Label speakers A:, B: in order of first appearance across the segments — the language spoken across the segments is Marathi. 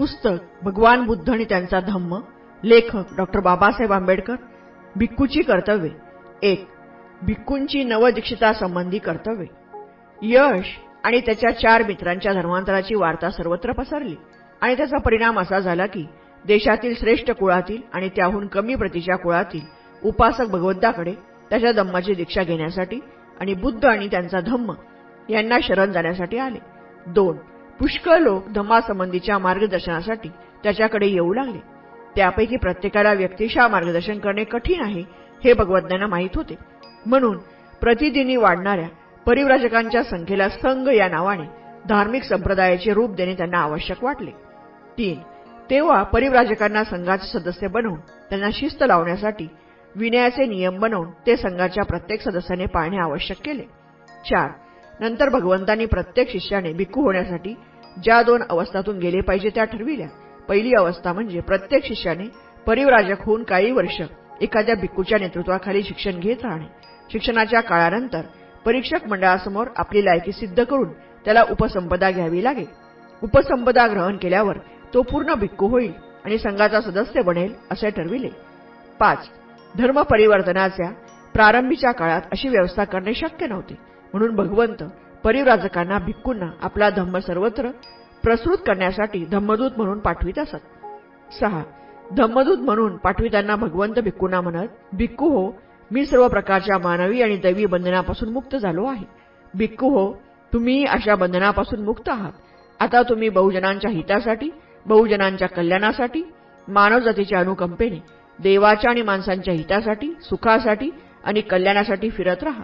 A: पुस्तक भगवान बुद्ध आणि त्यांचा धम्म लेखक डॉक्टर बाबासाहेब आंबेडकर भिक्खूची कर्तव्ये. एक भिक्खूंची नवदीक्षितासंबंधी कर्तव्ये. यश आणि त्याच्या चार मित्रांच्या धर्मांतराची वार्ता सर्वत्र पसरली आणि त्याचा परिणाम असा झाला की देशातील श्रेष्ठ कुळातील आणि त्याहून कमी प्रतीच्या कुळातील उपासक भगवंताकडे त्याच्या धम्माची दीक्षा घेण्यासाठी आणि बुद्ध आणि त्यांचा धम्म यांना शरण जाण्यासाठी आले. दोन पुष्कळ लोक धम्मासंबंधीच्या मार्गदर्शनासाठी त्याच्याकडे येऊ लागले. त्यापैकी प्रत्येकाला व्यक्तिशा मार्गदर्शन करणे कठीण आहे हे भगवज्ञांना माहीत होते. म्हणून प्रतिदिनी वाढणाऱ्या परिव्राजकांच्या संख्येला संघ या नावाने धार्मिक संप्रदायाचे रूप देणे त्यांना आवश्यक वाटले. तीन तेव्हा परिव्राजकांना संघाचे सदस्य बनवून त्यांना शिस्त लावण्यासाठी विनयाचे नियम बनवून ते संघाच्या प्रत्येक सदस्याने पाळणे आवश्यक केले. चार नंतर भगवंतांनी प्रत्येक शिष्याने भिक्खू होण्यासाठी ज्या दोन अवस्थातून गेले पाहिजे त्या ठरविल्या. पहिली अवस्था म्हणजे प्रत्येक शिष्याने परिवराजक होऊन काही वर्ष एखाद्या भिक्खूच्या नेतृत्वाखाली शिक्षण घेत राहणे. शिक्षणाच्या काळानंतर परीक्षक मंडळासमोर आपली लायकी सिद्ध करून त्याला उपसंपदा घ्यावी लागेल उपसंपदा ग्रहण केल्यावर तो पूर्ण भिक्खू होईल आणि संघाचा सदस्य बनेल असे ठरविले. पाच. धर्म परिवर्तनाच्या प्रारंभीच्या काळात अशी व्यवस्था करणे शक्य नव्हते. म्हणून भगवंत परिव्राजकांना भिक्कूंना आपला धम्म सर्वत्र प्रसृत करण्यासाठी धम्मदूत म्हणून पाठवित असत. सहा. धम्मदूत म्हणून पाठवितांना भगवंत भिक्कूंना म्हणत भिक्खू हो मी सर्व प्रकारच्या मानवी आणि दैवी बंधनापासून मुक्त झालो आहे. भिक्खू हो तुम्ही अशा बंधनापासून मुक्त आहात. आता तुम्ही बहुजनांच्या हितासाठी बहुजनांच्या कल्याणासाठी मानवजातीच्या अनुकंपेने देवाच्या आणि माणसांच्या हितासाठी सुखासाठी आणि कल्याणासाठी फिरत राहा.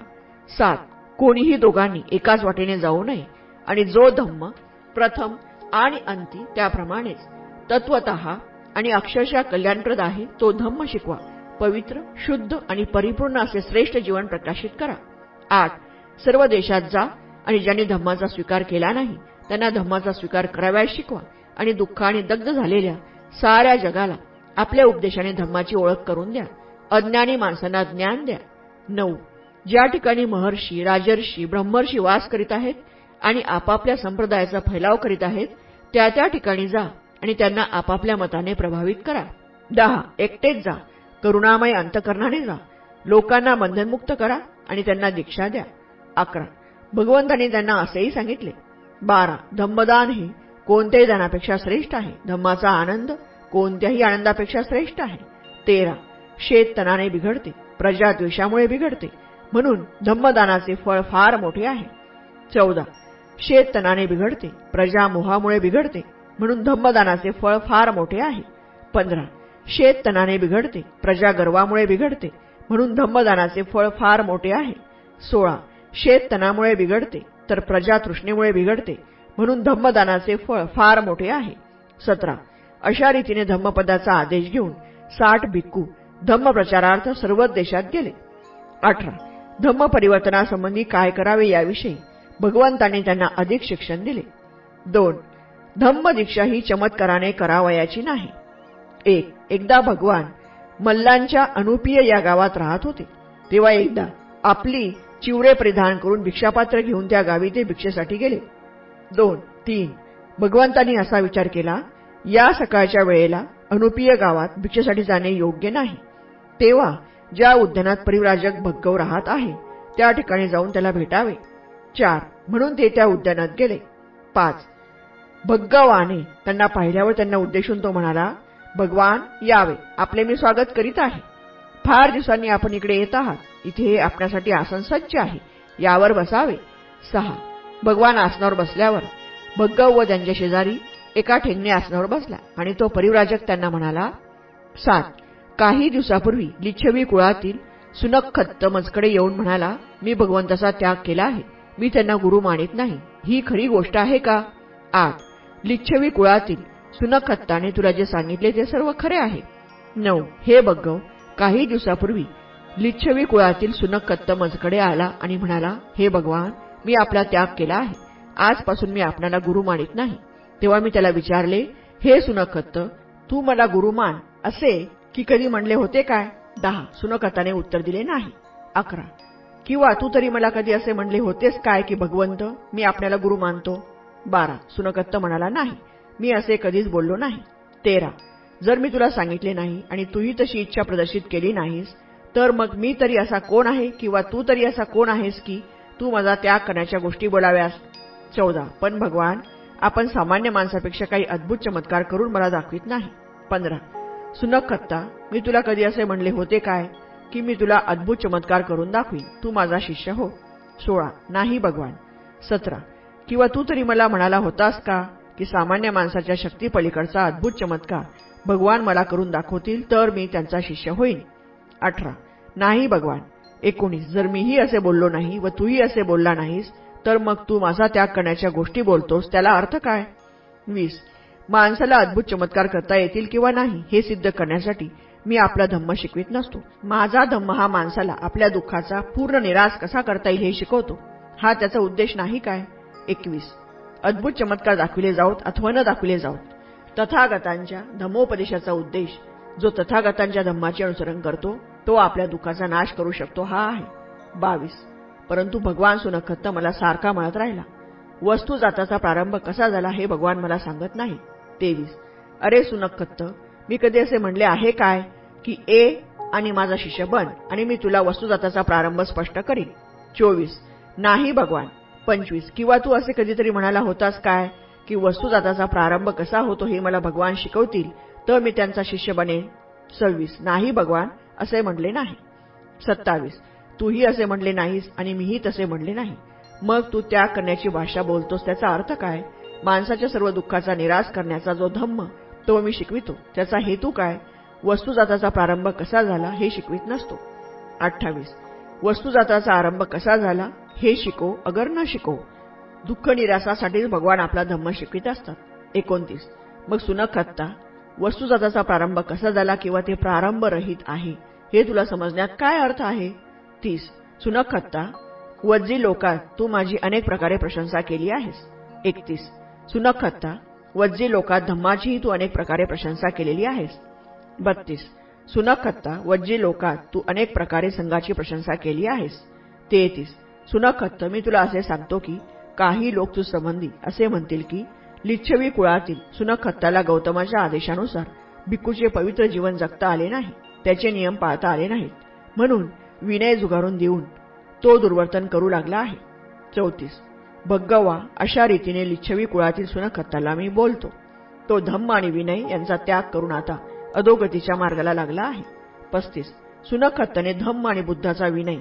A: सात. कोणीही दोघांनी एकाच वाटेने जाऊ नये. आणि जो धम्म प्रथम आणि अंती त्याप्रमाणेच तत्वत आणि अक्षरशः कल्याणप्रद आहे तो धम्म शिकवा. पवित्र शुद्ध आणि परिपूर्ण असे श्रेष्ठ जीवन प्रकाशित करा. आठ सर्व देशात जा आणि ज्यांनी धम्माचा स्वीकार केला नाही त्यांना धम्माचा स्वीकार कराव्यास शिकवा. आणि दुःखाने दग्ध झालेल्या साऱ्या जगाला आपल्या उपदेशाने धम्माची ओळख करून द्या. अज्ञानी माणसांना ज्ञान द्या. नऊ. ज्या ठिकाणी महर्षी राजर्षी ब्रह्मर्षी वास करीत आहेत आणि आपापल्या संप्रदायाचा फैलाव करीत आहेत त्या त्या ठिकाणी जा आणि त्यांना आपापल्या मताने प्रभावित करा. दहा एकटेच जा. करुणामय अंतकरणाने जा. लोकांना बंधनमुक्त करा आणि त्यांना दीक्षा द्या. अकरा भगवंतांनी त्यांना असेही सांगितले. बारा धम्मदान हे कोणत्याही दानापेक्षा श्रेष्ठ आहे. धम्माचा आनंद कोणत्याही आनंदापेक्षा श्रेष्ठ आहे. तेरा शेत तणाने बिघडते. प्रजा द्वेषामुळे बिघडते. म्हणून धम्मदानाचे फळ फार मोठे आहे. चौदा. शेत तनाने बिघडते प्रजा मोहामुळे बिघडते म्हणून धम्मदानाचे फळ फार मोठे आहे. पंधरा. शेत तनाने बिघडते प्रजा गर्वामुळे बिघडते म्हणून धम्मदानाचे फळ फार मोठे आहे. सोळा. शेत तणामुळे बिघडते तर प्रजा तृष्णेमुळे बिघडते म्हणून धम्मदानाचे फळ फार मोठे आहे. सतरा. अशा रीतीने धम्मपदाचा आदेश घेऊन साठ भिक्खू धम्मप्रचारार्थ सर्वच देशात गेले. अठरा. धम्म परिवर्तनासंबंधी काय करावे याविषयी भगवंतांनी त्यांना अधिक शिक्षण दिले. दोन धम्म दीक्षा ही चमत्काराने करावयाची नाही. एक एकदा भगवान मल्लांच्या अनुपीय या गावात राहत होते तेव्हा एकदा आपली चिवरे परिधान करून भिक्षापात्र घेऊन त्या गावी ते भिक्षेसाठी गेले. दोन तीन भगवंतांनी असा विचार केला या सकाळच्या वेळेला अनुपीय गावात भिक्षेसाठी जाणे योग्य नाही. तेव्हा ज्या उद्यानात परिव्राजक भग्गव राहत आहे त्या ठिकाणी जाऊन त्याला भेटावे. चार. म्हणून ते त्या उद्यानात गेले. पाच. भग्गवाने त्यांना पाहिल्यावर त्यांना उद्देशून तो म्हणाला भगवान यावे. आपले मी स्वागत करीत आहे. फार दिवसांनी आपण इकडे येत आहात. इथे हे आपल्यासाठी आसन सज्ज आहे. यावर बसावे. सहा. भगवान आसनावर बसल्यावर भग्गव व त्यांच्या शेजारी एका ठेंगणे आसनावर बसला आणि तो परिव्राजक त्यांना म्हणाला सात. काही दिवसापूर्वी लिच्छवी कुळातील सुनखत्त मजकडे येऊन म्हणाला मी भगवंताचा त्याग केला आहे. मी त्यांना गुरु मानित नाही. ही खरी गोष्ट आहे का? आठ लिच्छवी कुळातील सुनखत्ताने तुला जे सांगितले ते सर्व खरे आहे. नऊ हे बग्गव काही दिवसापूर्वी लिच्छवी कुळातील सुनखत्त मजकडे आला आणि म्हणाला हे भगवान मी आपला त्याग केला आहे. आजपासून मी आपल्याला गुरु मानित नाही. तेव्हा मी त्याला विचारले हे सुनखत्त तू मला गुरु मान असे की कधी म्हणले होते काय? दहा. सुनकथाने उत्तर दिले नाही. अकरा. किंवा तू तरी मला कधी असे म्हणले होतेस काय की भगवंत मी आपल्याला गुरु मानतो? बारा. सुनकत्त म्हणाला नाही. मी असे कधीच बोललो नाही. तेरा. जर मी तुला सांगितले नाही आणि तूही तशी इच्छा प्रदर्शित केली नाहीस तर मग मी तरी असा कोण आहे किंवा तू तरी असा कोण आहेस की तू माझा त्याग करण्याच्या गोष्टी बोलाव्यास? चौदा. पण भगवान आपण सामान्य माणसापेक्षा काही अद्भुत चमत्कार करून मला दाखवित नाही. पंधरा. सुनक खत्ता मी तुला कधी असे म्हणले होते काय की मी तुला अद्भुत चमत्कार करून दाखवीन. तू माझा शिष्य हो. सोळा. नाही भगवान. सतरा. किंवा तू तरी मला म्हणाला होतास का की सामान्य माणसाच्या शक्तीपलीकडचा अद्भुत चमत्कार भगवान मला करून दाखवतील तर मी त्यांचा शिष्य होईन? अठरा. नाही भगवान. एकोणीस. जर मीही असे बोललो नाही व तूही असे बोलला नाहीस तर मग तू माझा त्याग करण्याच्या गोष्टी बोलतोस त्याला अर्थ काय? वीस. माणसाला अद्भुत चमत्कार करता येतील किंवा नाही हे सिद्ध करण्यासाठी मी आपला धम्म शिकवित नसतो. माझा धम्म हा माणसाला आपल्या दुःखाचा पूर्ण निराश कसा करता येईल हे शिकवतो. हा त्याचा उद्देश नाही काय? एकवीस. अद्भुत चमत्कार दाखविले जाऊत अथवा न दाखविले जाऊत तथागतांच्या धम्मोपदेशाचा उद्देश जो तथागतांच्या धम्माचे अनुसरण करतो तो आपल्या दुःखाचा नाश करू शकतो हा आहे. बावीस. परंतु भगवान सुनखत्त मला सारखा म्हणत राहिला वस्तू जाताचा प्रारंभ कसा झाला हे भगवान मला सांगत नाही. तेवीस. अरे सुनखत्त मी कधी असे म्हणले आहे काय की ए आणि माझा शिष्य बन आणि मी तुला वस्तुजाताचा प्रारंभ स्पष्ट करीन. चोवीस. नाही भगवान. पंचवीस. किंवा तू असे कधीतरी म्हणाला होतास काय की वस्तुजाताचा प्रारंभ कसा होतो हे मला भगवान शिकवतील तर मी त्यांचा शिष्य बनेन? सव्वीस. नाही भगवान असे म्हणले नाही. सत्तावीस. तूही असे म्हणले नाहीस आणि मीही तसे म्हणले नाही. मग तू त्याग करण्याची भाषा बोलतोस त्याचा अर्थ काय? माणसाच्या सर्व दुःखाचा निराश करण्याचा जो धम्म तो मी शिकवितो त्याचा हेतू काय? वस्तुजाताचा प्रारंभ कसा झाला हे शिकवित नसतो. अठ्ठावीस. वस्तुजाताचा आरंभ कसा झाला हे शिको अगर न शिको. दुःख निराशासाठीच भगवान आपला धम्म शिकवित असतात. एकोणतीस. मग सुनखत्ता वस्तुजाताचा प्रारंभ कसा झाला किंवा ते प्रारंभ रहित आहे हे तुला समजण्यात काय अर्थ आहे? तीस. सुनखत्ता वज्जी लोकात तू माझी अनेक प्रकारे प्रशंसा केली आहेस. एकतीस. सुनखत्ता वज्जी लोकात धम्माचीही तू अनेक प्रकारे प्रशंसा केलेली आहेस. बत्तीस. सुनखत्ता वज्जी लोकात तू अनेक प्रकारे संघाची प्रशंसा केली आहेस. तेहतीस. सुनखत्त मी तुला असे सांगतो की काही लोक तू संबंधी असे म्हणतील की लिच्छवी कुळातील सुनखत्ताला गौतमाच्या आदेशानुसार भिक्कूचे पवित्र जीवन जगता आले नाही त्याचे नियम पाळता आले नाहीत. म्हणून विनय जुगारून देऊन तो दुर्वर्तन करू लागला आहे. चौतीस. भग्गवा अशा रीतीने लिच्छवी कुळातील सुनखत्ताला मी बोलतो. तो धम्म आणि विनय यांचा त्याग करून आता अधोगतीच्या मार्गाला लागला आहे. पस्तीस. सुनखत्तने धम्म आणि बुद्धाचा विनय.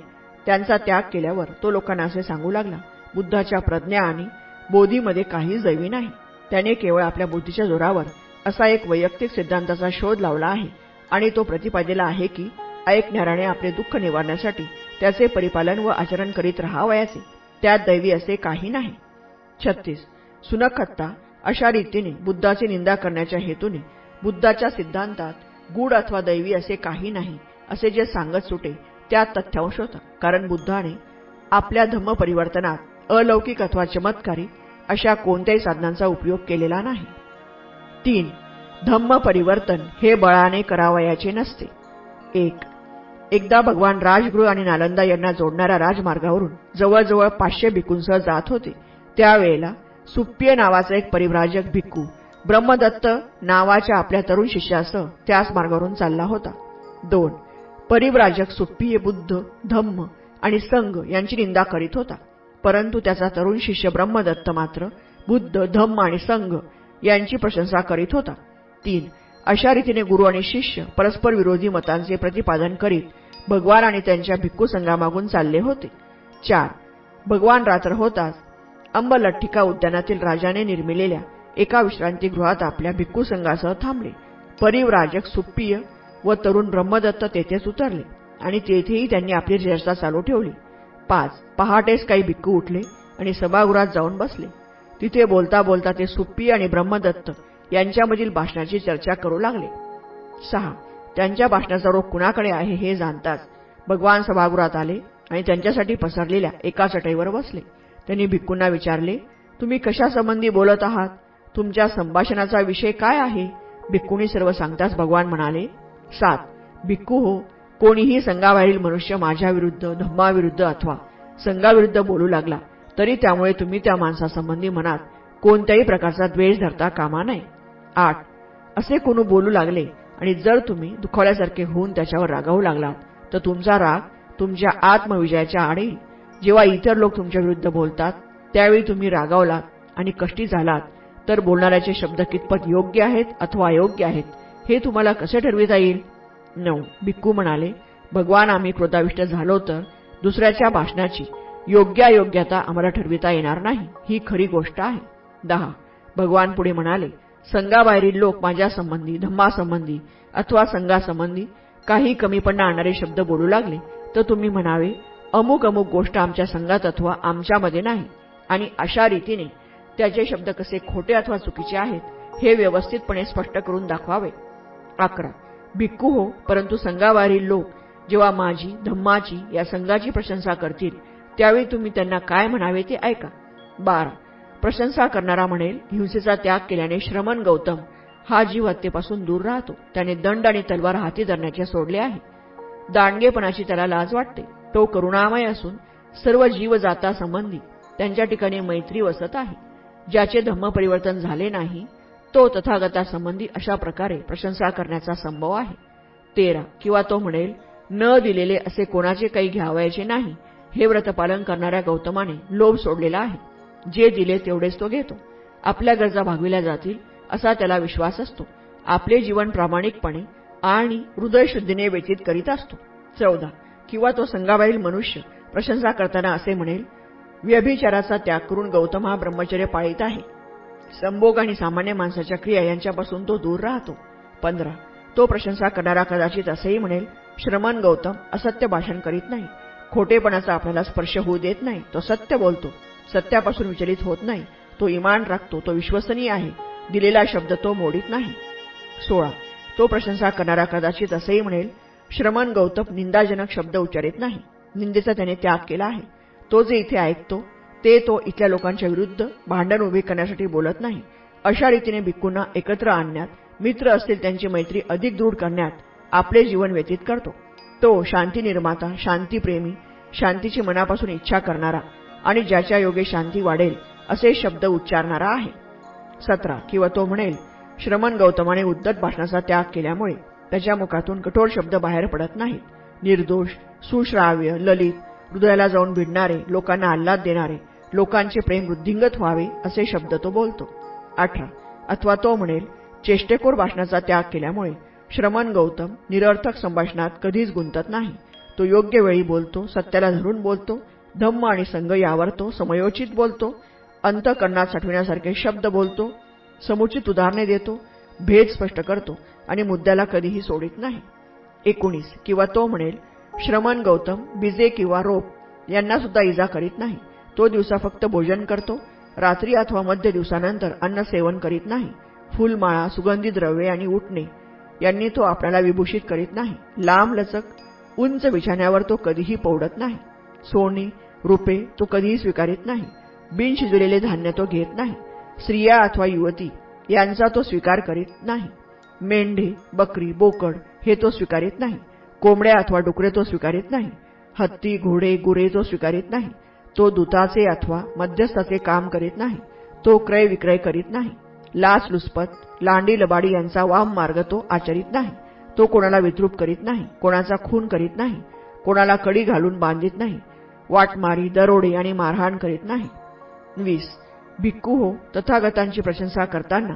A: त्यांचा त्याग केल्यावर तो लोकांना असे सांगू लागला बुद्धाच्या प्रज्ञा आणि बोधीमध्ये काही दैवी नाही. त्याने केवळ आपल्या बुद्धीच्या जोरावर असा एक वैयक्तिक सिद्धांताचा शोध लावला आहे आणि तो प्रतिपादिला आहे की ऐकणाऱ्याने आपले दुःख निवारण्यासाठी त्याचे परिपालन व आचरण करीत राहावयाचे. त्यात दैवी असे काही नाही. छत्तीस. सुनखत्ता अशा रीतीने बुद्धाची निंदा करण्याच्या हेतूने बुद्धाच्या सिद्धांतात गूढ अथवा दैवी असे काही नाही असे जे सांगत सुटे त्यात तथ्यांश होता. कारण बुद्धाने आपल्या धम्म परिवर्तनात अलौकिक अथवा चमत्कारी अशा कोणत्याही साधनांचा उपयोग केलेला नाही. तीन. धम्म परिवर्तन हे बळाने करावयाचे नसते. एक. एकदा भगवान राजगृह आणि नालंदा यांना जोडणाऱ्या राजमार्गावरून जवळजवळ पाचशे भिकूंसह जात होते. त्यावेळेला सुप्पिय नावाचा एक परिव्राजक भिक्खू ब्रह्मदत्त नावाच्या आपल्या तरुण शिष्यासह त्याच मार्गावरून चालला होता. दोन परिव्राजक सुप्पिय बुद्ध धम्म आणि संघ यांची निंदा करीत होता. परंतु त्याचा तरुण शिष्य ब्रह्मदत्त मात्र बुद्ध धम्म आणि संघ यांची प्रशंसा करीत होता. तीन अशा रीतीने गुरु आणि शिष्य परस्पर विरोधी मतांचे प्रतिपादन करीत भगवान आणि त्यांच्या भिक्खू संघामागून चालले होते. चार. भगवान रात्र होताच अंबलठ्ठिका उद्यानातील राजाने निर्मिलेल्या एका विश्रांतीगृहात आपल्या भिक्खू संघासह थांबले. परिवराजक सुप्पिय व तरुण ब्रह्मदत्त तेथेच उतरले आणि तेथेही त्यांनी आपली चर्चा चालू ठेवली. पाच. पहाटेस काही भिक्खू उठले आणि सभागृहात जाऊन बसले. तिथे बोलता बोलता ते सुप्पी आणि ब्रह्मदत्त यांच्यामधील भाषणाची चर्चा करू लागले. सहा. त्यांच्या भाषणाचा रोग कुणाकडे आहे हे जाणताच भगवान सभागृहात आले आणि त्यांच्यासाठी पसरलेल्या एका चटईवर बसले. त्यांनी भिक्कूंना विचारले तुम्ही कशासंबंधी बोलत आहात? तुमच्या संभाषणाचा विषय काय आहे? भिक्कूंनी सर्व सांगताच भगवान म्हणाले सात. भिक्कू हो कोणीही संघाबाहेरील मनुष्य माझ्याविरुद्ध धम्माविरुद्ध अथवा संघाविरुद्ध बोलू लागला तरी त्यामुळे तुम्ही त्या माणसासंबंधी मनात कोणत्याही प्रकारचा द्वेष धरता कामा नये. आठ. असे कोणी बोलू लागले आणि जर तुम्ही दुखावल्यासारखे होऊन त्याच्यावर रागावू लागलात तर तुमचा राग तुमच्या आत्मविजयाच्या आडी. जेव्हा इतर लोक तुमच्या विरुद्ध बोलतात त्यावेळी तुम्ही रागावलात आणि कष्टी झालात तर बोलणाऱ्याचे शब्द कितपत योग्य आहेत अथवा अयोग्य आहेत हे तुम्हाला कसे ठरविता येईल? नऊ. भिक्कू म्हणाले भगवान आम्ही क्रोधाविष्ट झालो तर दुसऱ्याच्या भाषणाची योग्यायोग्यता आम्हाला ठरविता येणार नाही. ही खरी गोष्ट आहे. दहा. भगवान पुढे म्हणाले संघाबाहेरील लोक माझ्यासंबंधी धम्मासंबंधी अथवा संघासंबंधी काही कमीपणा आणणारे शब्द बोलू लागले तर तुम्ही म्हणावे अमुक अमुक गोष्ट आमच्या संघात अथवा आमच्यामध्ये नाही. आणि अशा रीतीने त्याचे शब्द कसे खोटे अथवा चुकीचे आहेत हे व्यवस्थितपणे स्पष्ट करून दाखवावे. अकरा. भिक्कू हो परंतु संघाबाहेरील लोक जेव्हा माझी धम्माची या संघाची प्रशंसा करतील त्यावेळी तुम्ही त्यांना काय म्हणावे ते ऐका. बारा. प्रशंसा करणारा म्हणेल हिंसेचा त्याग केल्याने श्रमण गौतम. हा जीव हत्येपासून दूर राहतो. त्याने दंड आणि तलवार हाती धरण्याचे सोडले आहे दांडगेपणाची त्याला लाज वाटते. तो करुणामय असून सर्व जीव जातासंबंधी त्यांच्या ठिकाणी मैत्री वसत आहे. ज्याचे धम्म परिवर्तन झाले नाही तो तथागतासंबंधी अशा प्रकारे प्रशंसा करण्याचा संभव आहे. तेरा. किंवा तो म्हणेल न दिलेले असे कोणाचे काही घ्यावायचे नाही. हे व्रतपालन करणाऱ्या गौतमाने लोभ सोडलेला आहे. जे दिले तेवढेच तो घेतो. आपल्या गरजा भागविल्या जातील असा त्याला विश्वास असतो. आपले जीवन प्रामाणिकपणे आणि हृदयशुद्धीने व्यतीत करीत असतो. चौदा. किंवा तो संघाबाहेरील मनुष्य प्रशंसा करताना असे म्हणेल व्यभिचाराचा त्याग करून गौतम हा ब्रह्मचर्य पाळीत आहे. संभोग आणि सामान्य माणसाच्या क्रिया यांच्यापासून तो दूर राहतो. पंधरा. तो प्रशंसा करणारा कदाचित असेही म्हणेल श्रमण गौतम असत्य भाषण करीत नाही. खोटेपणाचा आपल्याला स्पर्श होऊ देत नाही. तो सत्य बोलतो. सत्यापासून विचलित होत नाही. तो इमान राखतो तो विश्वसनीय आहे. दिलेला शब्द तो मोडीत नाही. सोळा. तो प्रशंसा करणारा कदाचित असंही म्हणेल श्रमण गौतम निंदाजनक शब्द उच्चारित नाही. निंदेचा त्याने त्याग केला आहे. तो जे इथे ऐकतो ते तो इथल्या लोकांच्या विरुद्ध भांडण उभे करण्यासाठी बोलत नाही. अशा रीतीने भिक्कूंना एकत्र आणण्यात मित्र असतील त्यांची मैत्री अधिक दृढ करण्यात आपले जीवन व्यतीत करतो. तो शांती निर्माता शांतीप्रेमी शांतीची मनापासून इच्छा करणारा आणि ज्याच्या योगे शांती वाढेल असे शब्द उच्चारणारा आहे. सतरा किंवा तो म्हणेल श्रमण गौतमाने उद्धत भाषणाचा त्याग केल्यामुळे त्याच्या मुखातून कठोर शब्द बाहेर पडत नाहीत. निर्दोष सुश्राव्य ललित हृदयाला जाऊन भिडणारे लोकांना आल्हाद देणारे लोकांचे प्रेम वृद्धिंगत व्हावे असे शब्द तो बोलतो. अठरा अथवा तो म्हणेल चेष्टेकोर भाषणाचा त्याग केल्यामुळे श्रमण गौतम निरर्थक संभाषणात कधीच गुंतत नाही. तो योग्य वेळी बोलतो सत्याला धरून बोलतो धम्म आणि संघ यावरतो समयोचित बोलतो अंतकरणात साठविण्यासारखे शब्द बोलतो समुचित उदाहरणे देतो भेद स्पष्ट करतो आणि मुद्द्याला कधीही सोडित नाही. एकोणीस किंवा तो म्हणेल श्रमण गौतम बिजे किंवा रोप यांना सुद्धा इजा करीत नाही. तो दिवसा फक्त भोजन करतो रात्री अथवा मध्य दिवसानंतर अन्न सेवन करीत नाही. फुलमाळा सुगंधी द्रव्ये आणि उठणे यांनी तो आपल्याला विभूषित करीत नाही. लांब लचक उंच बिछाण्यावर तो कधीही पौडत नाही. सोने रुपे तो कधीही स्वीकारित नाही. बिन शिजलेले धान्य तो घेत नाही. स्त्रिया अथवा युवती यांचा तो स्वीकार करीत नाही. मेंढे बकरी बोकड हे तो स्वीकारित नाही. कोंबड्या अथवा डुकरे तो स्वीकारित नाही. हत्ती घोडे गुरे तो स्वीकारित नाही. तो दुताचे अथवा मध्यस्थाचे काम करीत नाही. तो क्रय विक्रय करीत नाही. लाचलुचपत लांडी लबाडी यांचा वाम मार्ग तो आचरित नाही. तो कोणाला विद्रूप करीत नाही कोणाचा खून करीत नाही कोणाला कडी घालून बांधित नाही. वाटमारी दरोडे आणि मारहाण करीत नाही. वीस. भिक्कू हो तथागतांची प्रशंसा करताना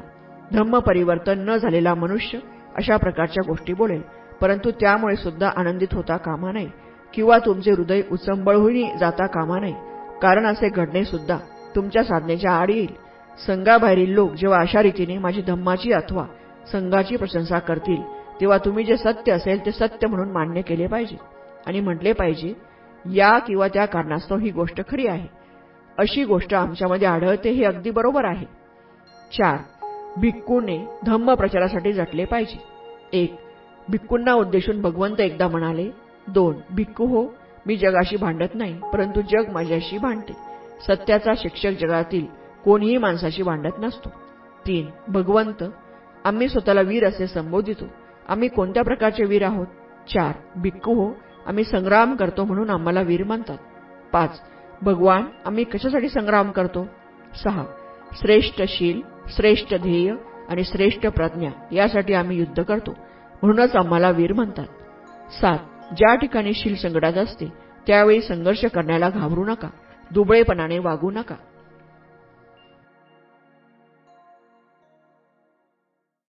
A: धम्म परिवर्तन न झालेला मनुष्य अशा प्रकारच्या गोष्टी बोलेल परंतु त्यामुळे सुद्धा आनंदित होता कामा नये किंवा तुमचे हृदय उचंबळहून जाता कामा नये. कारण असे घडणे सुद्धा तुमच्या साधनेच्या आड येईल. संघाबाहेरील लोक जेव्हा अशा रीतीने माझी धम्माची अथवा संघाची प्रशंसा करतील तेव्हा तुम्ही जे सत्य असेल ते सत्य म्हणून मान्य केले पाहिजे. आणि म्हटले पाहिजे या किंवा त्या कारणास्तव ही गोष्ट खरी आहे. अशी गोष्ट आमच्यामध्ये आढळते हे अगदी बरोबर आहे. चार भिक्कूने धम्म प्रचारासाठी जटले पाहिजे. एक भिक्कूंना उद्देशून भगवंत एकदा म्हणाले दोन भिक्कू हो मी जगाशी भांडत नाही परंतु जग माझ्याशी भांडते. सत्याचा शिक्षक जगातील कोणीही माणसाशी भांडत नसतो. तीन भगवंत आम्ही स्वतःला वीर असे संबोधितो. आम्ही कोणत्या प्रकारचे वीर आहोत? चार भिक्कू हो आम्ही संग्राम करतो म्हणून आम्हाला वीर म्हणतात. पाच भगवान आम्ही कशासाठी संग्राम करतो? सहा श्रेष्ठ शील श्रेष्ठ ध्येय आणि श्रेष्ठ प्रज्ञा यासाठी आम्ही युद्ध करतो. म्हणूनच आम्हाला वीर म्हणतात. सात ज्या ठिकाणी शील संकटात असते त्यावेळी संघर्ष करण्याला घाबरू नका. दुबळेपणाने वागू नका.